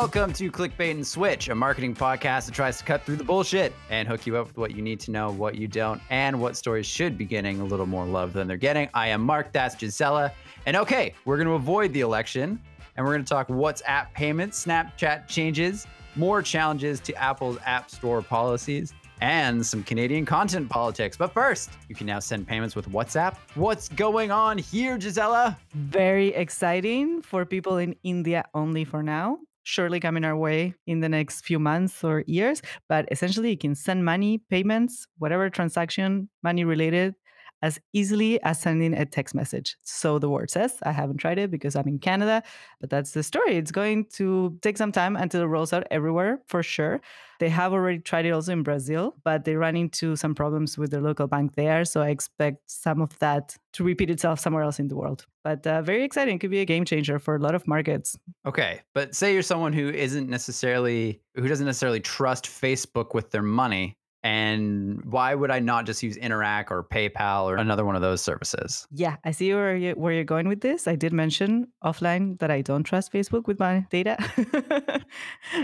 Welcome to Clickbait and Switch, a marketing podcast that tries to cut through the bullshit and hook you up with what you need to know, what you don't, and what stories should be getting a little more love than they're getting. I am Mark, that's Gisela. And okay, we're going to avoid the election and we're going to talk WhatsApp payments, Snapchat changes, more challenges to Apple's App Store policies, and some Canadian content politics. But first, you can now send payments with WhatsApp. What's going on here, Gisela? Very exciting for people in India only for now. Surely coming our way in the next few months or years. But essentially, you can send money, payments, whatever transaction, money related as easily as sending a text message. So the word says, I haven't tried it because I'm in Canada, but that's the story. It's going to take some time until it rolls out everywhere for sure. They have already tried it also in Brazil, but they ran into some problems with their local bank there. So I expect some of that to repeat itself somewhere else in the world. But uh, very exciting. It could be a game changer for a lot of markets. Okay. But say you're someone who isn't necessarily, who doesn't necessarily trust Facebook with their money and why would I not just use Interac or PayPal or another one of those services? Yeah, I see where, you, where you're going with this. I did mention offline that I don't trust Facebook with my data.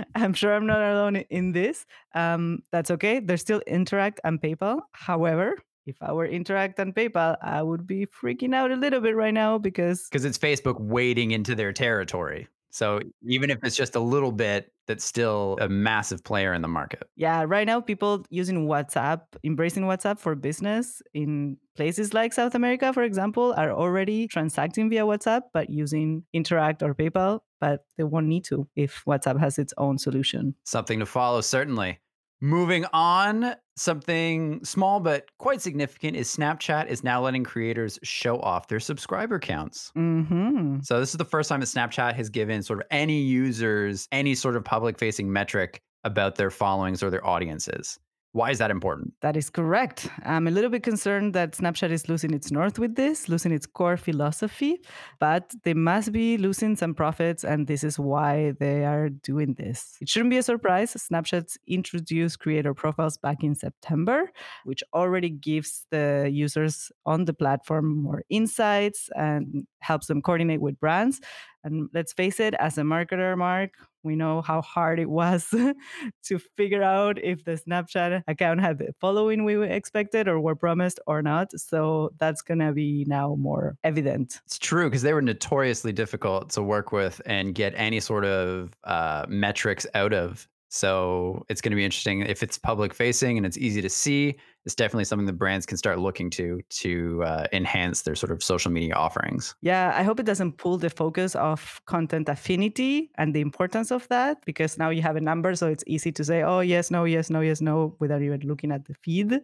I'm sure I'm not alone in this. Um, that's okay. There's still Interac and PayPal. However, if I were Interac and PayPal, I would be freaking out a little bit right now because because it's Facebook wading into their territory. So even if it's just a little bit, that's still a massive player in the market. Yeah, right now people using WhatsApp, embracing WhatsApp for business in places like South America, for example, are already transacting via WhatsApp, but using Interac or PayPal, but they won't need to if WhatsApp has its own solution. Something to follow, certainly. Moving on, something small but quite significant is Snapchat is now letting creators show off their subscriber counts. Mm-hmm. So, this is the first time that Snapchat has given sort of any users any sort of public facing metric about their followings or their audiences. Why is that important? That is correct. I'm a little bit concerned that Snapchat is losing its north with this, losing its core philosophy, but they must be losing some profits, and this is why they are doing this. It shouldn't be a surprise. Snapchat introduced creator profiles back in September, which already gives the users on the platform more insights and helps them coordinate with brands. And let's face it, as a marketer, Mark, we know how hard it was to figure out if the Snapchat account had the following we expected or were promised or not. So that's going to be now more evident. It's true because they were notoriously difficult to work with and get any sort of uh, metrics out of. So it's going to be interesting if it's public facing and it's easy to see. It's definitely something that brands can start looking to to uh, enhance their sort of social media offerings. Yeah, I hope it doesn't pull the focus of content affinity and the importance of that because now you have a number, so it's easy to say, oh yes, no, yes, no, yes, no, without even looking at the feed.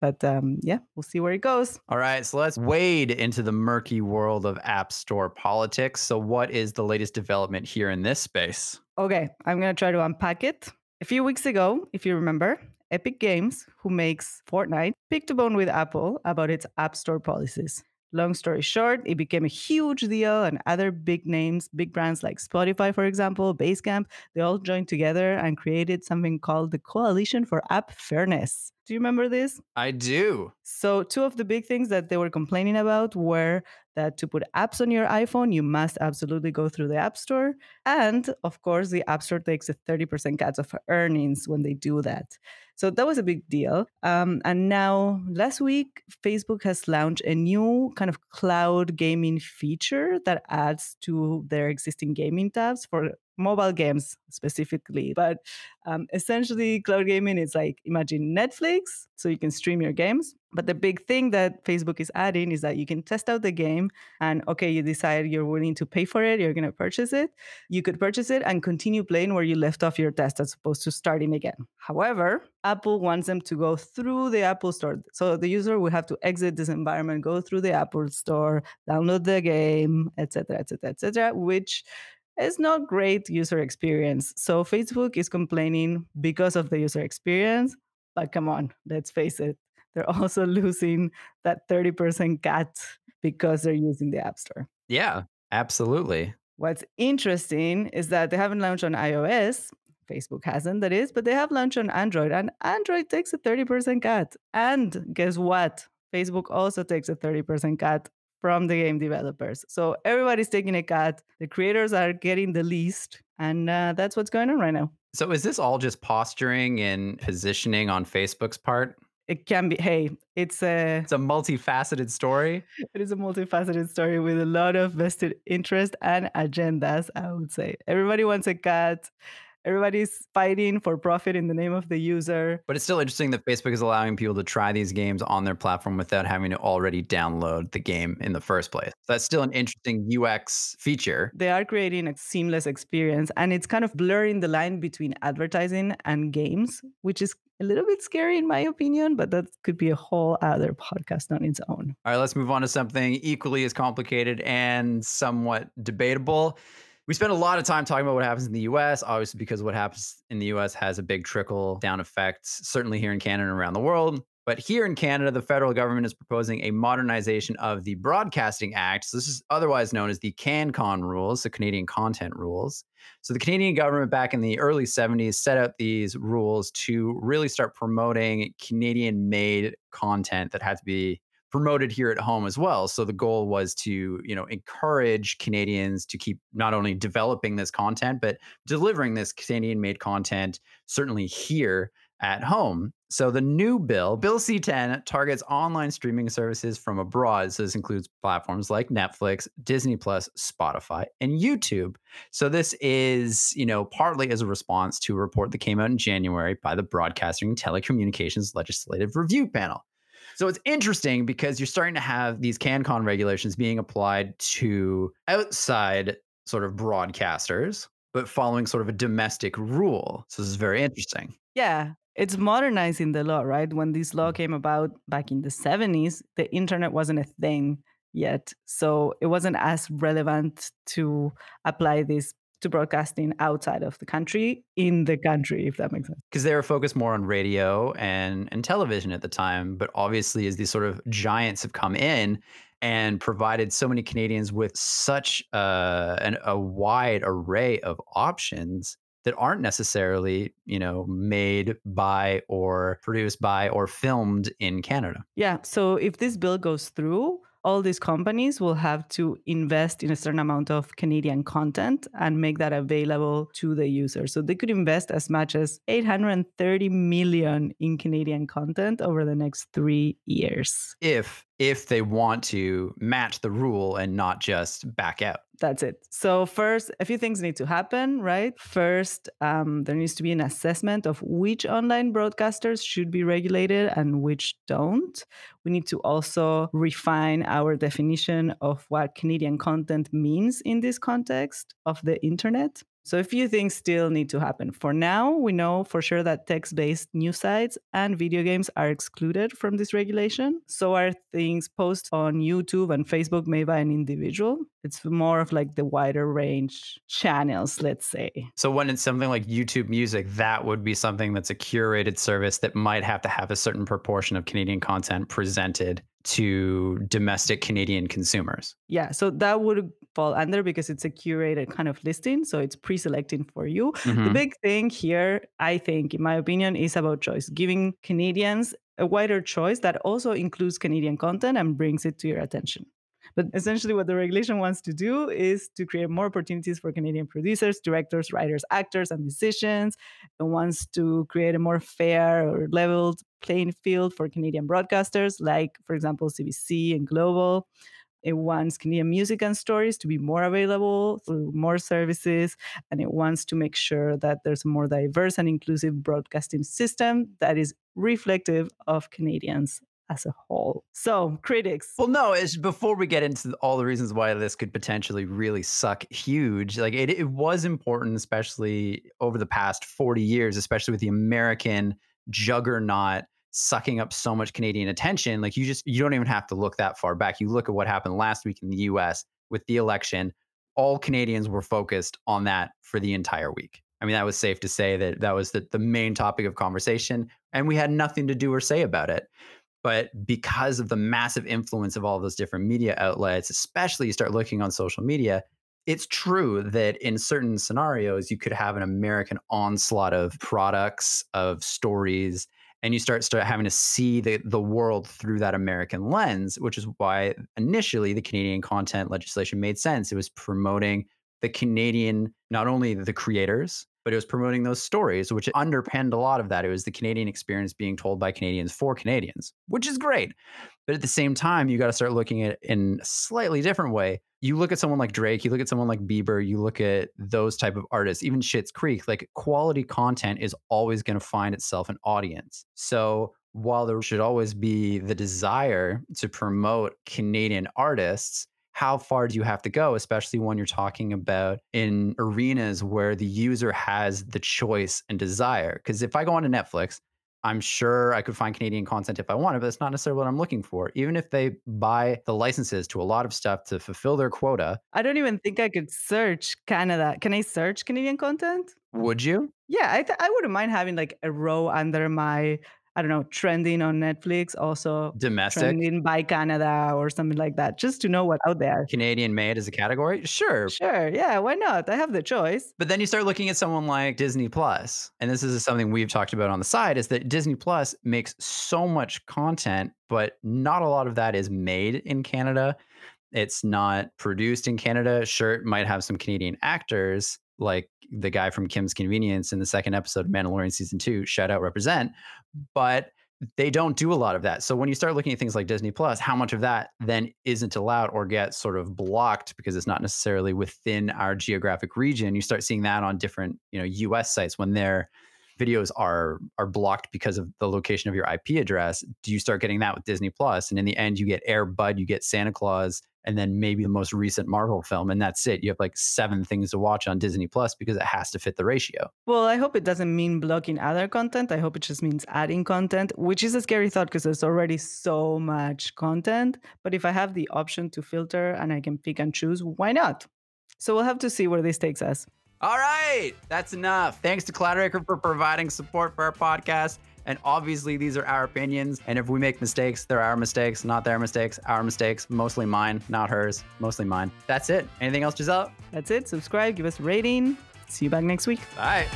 But um, yeah, we'll see where it goes. All right, so let's wade into the murky world of App Store politics. So, what is the latest development here in this space? Okay, I'm going to try to unpack it. A few weeks ago, if you remember, Epic Games, who makes Fortnite, picked a bone with Apple about its App Store policies. Long story short, it became a huge deal, and other big names, big brands like Spotify, for example, Basecamp, they all joined together and created something called the Coalition for App Fairness. Do you remember this? I do. So, two of the big things that they were complaining about were that to put apps on your iPhone, you must absolutely go through the App Store. And of course, the App Store takes a 30% cut of earnings when they do that. So, that was a big deal. Um, and now, last week, Facebook has launched a new kind of cloud gaming feature that adds to their existing gaming tabs for mobile games specifically. But um, essentially, cloud gaming is like imagine Netflix, so you can stream your games. But the big thing that Facebook is adding is that you can test out the game and, okay, you decide you're willing to pay for it, you're going to purchase it. You could purchase it and continue playing where you left off your test as opposed to starting again. However, Apple wants them to go through the Apple Store. So the user will have to exit this environment, go through the Apple Store, download the game, etc., etc., etc., which it's not great user experience. So Facebook is complaining because of the user experience, but come on, let's face it, they're also losing that 30% cut because they're using the App Store. Yeah, absolutely. What's interesting is that they haven't launched on iOS. Facebook hasn't, that is, but they have launched on Android, and Android takes a 30% cut. And guess what? Facebook also takes a 30% cut from the game developers. So everybody's taking a cut. The creators are getting the least. And uh, that's what's going on right now. So is this all just posturing and positioning on Facebook's part? It can be, hey, it's a It's a multifaceted story. it is a multifaceted story with a lot of vested interest and agendas, I would say. Everybody wants a cut. Everybody's fighting for profit in the name of the user. But it's still interesting that Facebook is allowing people to try these games on their platform without having to already download the game in the first place. That's still an interesting UX feature. They are creating a seamless experience and it's kind of blurring the line between advertising and games, which is a little bit scary in my opinion, but that could be a whole other podcast on its own. All right, let's move on to something equally as complicated and somewhat debatable. We spend a lot of time talking about what happens in the US, obviously, because what happens in the US has a big trickle down effect, certainly here in Canada and around the world. But here in Canada, the federal government is proposing a modernization of the Broadcasting Act. So, this is otherwise known as the CanCon rules, the Canadian content rules. So, the Canadian government back in the early 70s set out these rules to really start promoting Canadian made content that had to be promoted here at home as well. So the goal was to, you know, encourage Canadians to keep not only developing this content, but delivering this Canadian made content certainly here at home. So the new bill, Bill C10, targets online streaming services from abroad. So this includes platforms like Netflix, Disney Plus, Spotify, and YouTube. So this is, you know, partly as a response to a report that came out in January by the Broadcasting and Telecommunications Legislative Review Panel. So it's interesting because you're starting to have these CanCon regulations being applied to outside sort of broadcasters, but following sort of a domestic rule. So this is very interesting. Yeah, it's modernizing the law, right? When this law mm. came about back in the 70s, the internet wasn't a thing yet. So it wasn't as relevant to apply this to broadcasting outside of the country in the country if that makes sense because they were focused more on radio and and television at the time but obviously as these sort of giants have come in and provided so many Canadians with such uh, an, a wide array of options that aren't necessarily, you know, made by or produced by or filmed in Canada. Yeah. So if this bill goes through, all these companies will have to invest in a certain amount of Canadian content and make that available to the user. So they could invest as much as 830 million in Canadian content over the next three years. If if they want to match the rule and not just back out. That's it. So, first, a few things need to happen, right? First, um, there needs to be an assessment of which online broadcasters should be regulated and which don't. We need to also refine our definition of what Canadian content means in this context of the internet. So a few things still need to happen. For now, we know for sure that text-based news sites and video games are excluded from this regulation. So are things posted on YouTube and Facebook made by an individual. It's more of like the wider range channels, let's say. So when it's something like YouTube Music, that would be something that's a curated service that might have to have a certain proportion of Canadian content presented to domestic Canadian consumers. Yeah, so that would fall under because it's a curated kind of listing. So it's pre selecting for you. Mm-hmm. The big thing here, I think, in my opinion, is about choice, giving Canadians a wider choice that also includes Canadian content and brings it to your attention. But essentially, what the regulation wants to do is to create more opportunities for Canadian producers, directors, writers, actors, and musicians. It wants to create a more fair or leveled playing field for Canadian broadcasters, like, for example, CBC and Global. It wants Canadian music and stories to be more available through more services. And it wants to make sure that there's a more diverse and inclusive broadcasting system that is reflective of Canadians as a whole. So, critics. Well, no, before we get into all the reasons why this could potentially really suck huge. Like it, it was important, especially over the past 40 years, especially with the American juggernaut sucking up so much Canadian attention. Like you just you don't even have to look that far back. You look at what happened last week in the US with the election. All Canadians were focused on that for the entire week. I mean, that was safe to say that that was the, the main topic of conversation, and we had nothing to do or say about it. But because of the massive influence of all those different media outlets, especially you start looking on social media, it's true that in certain scenarios, you could have an American onslaught of products, of stories, and you start start having to see the, the world through that American lens, which is why initially the Canadian content legislation made sense. It was promoting the Canadian, not only the creators, but it was promoting those stories, which underpinned a lot of that. It was the Canadian experience being told by Canadians for Canadians, which is great. But at the same time, you got to start looking at it in a slightly different way. You look at someone like Drake, you look at someone like Bieber, you look at those type of artists, even Schitt's Creek, like quality content is always going to find itself an audience. So while there should always be the desire to promote Canadian artists, how far do you have to go, especially when you're talking about in arenas where the user has the choice and desire? Because if I go onto Netflix, I'm sure I could find Canadian content if I wanted, but it's not necessarily what I'm looking for. Even if they buy the licenses to a lot of stuff to fulfill their quota. I don't even think I could search Canada. Can I search Canadian content? Would you? Yeah, I, th- I wouldn't mind having like a row under my I don't know, trending on Netflix, also domestic trending by Canada or something like that, just to know what out there. Canadian made as a category? Sure. Sure. Yeah. Why not? I have the choice. But then you start looking at someone like Disney Plus, and this is something we've talked about on the side is that Disney Plus makes so much content, but not a lot of that is made in Canada. It's not produced in Canada. Sure, it might have some Canadian actors, like the guy from Kim's Convenience in the second episode of Mandalorian season two, shout out represent but they don't do a lot of that. So when you start looking at things like Disney Plus, how much of that then isn't allowed or gets sort of blocked because it's not necessarily within our geographic region? You start seeing that on different, you know, US sites when their videos are are blocked because of the location of your IP address. Do you start getting that with Disney Plus? And in the end, you get Air Bud, you get Santa Claus, and then maybe the most recent Marvel film, and that's it. You have like seven things to watch on Disney Plus because it has to fit the ratio. Well, I hope it doesn't mean blocking other content. I hope it just means adding content, which is a scary thought because there's already so much content. But if I have the option to filter and I can pick and choose, why not? So we'll have to see where this takes us. All right, that's enough. Thanks to Cloudacre for providing support for our podcast. And obviously, these are our opinions. And if we make mistakes, they're our mistakes, not their mistakes. Our mistakes, mostly mine, not hers, mostly mine. That's it. Anything else, Giselle? That's it. Subscribe, give us a rating. See you back next week. Bye.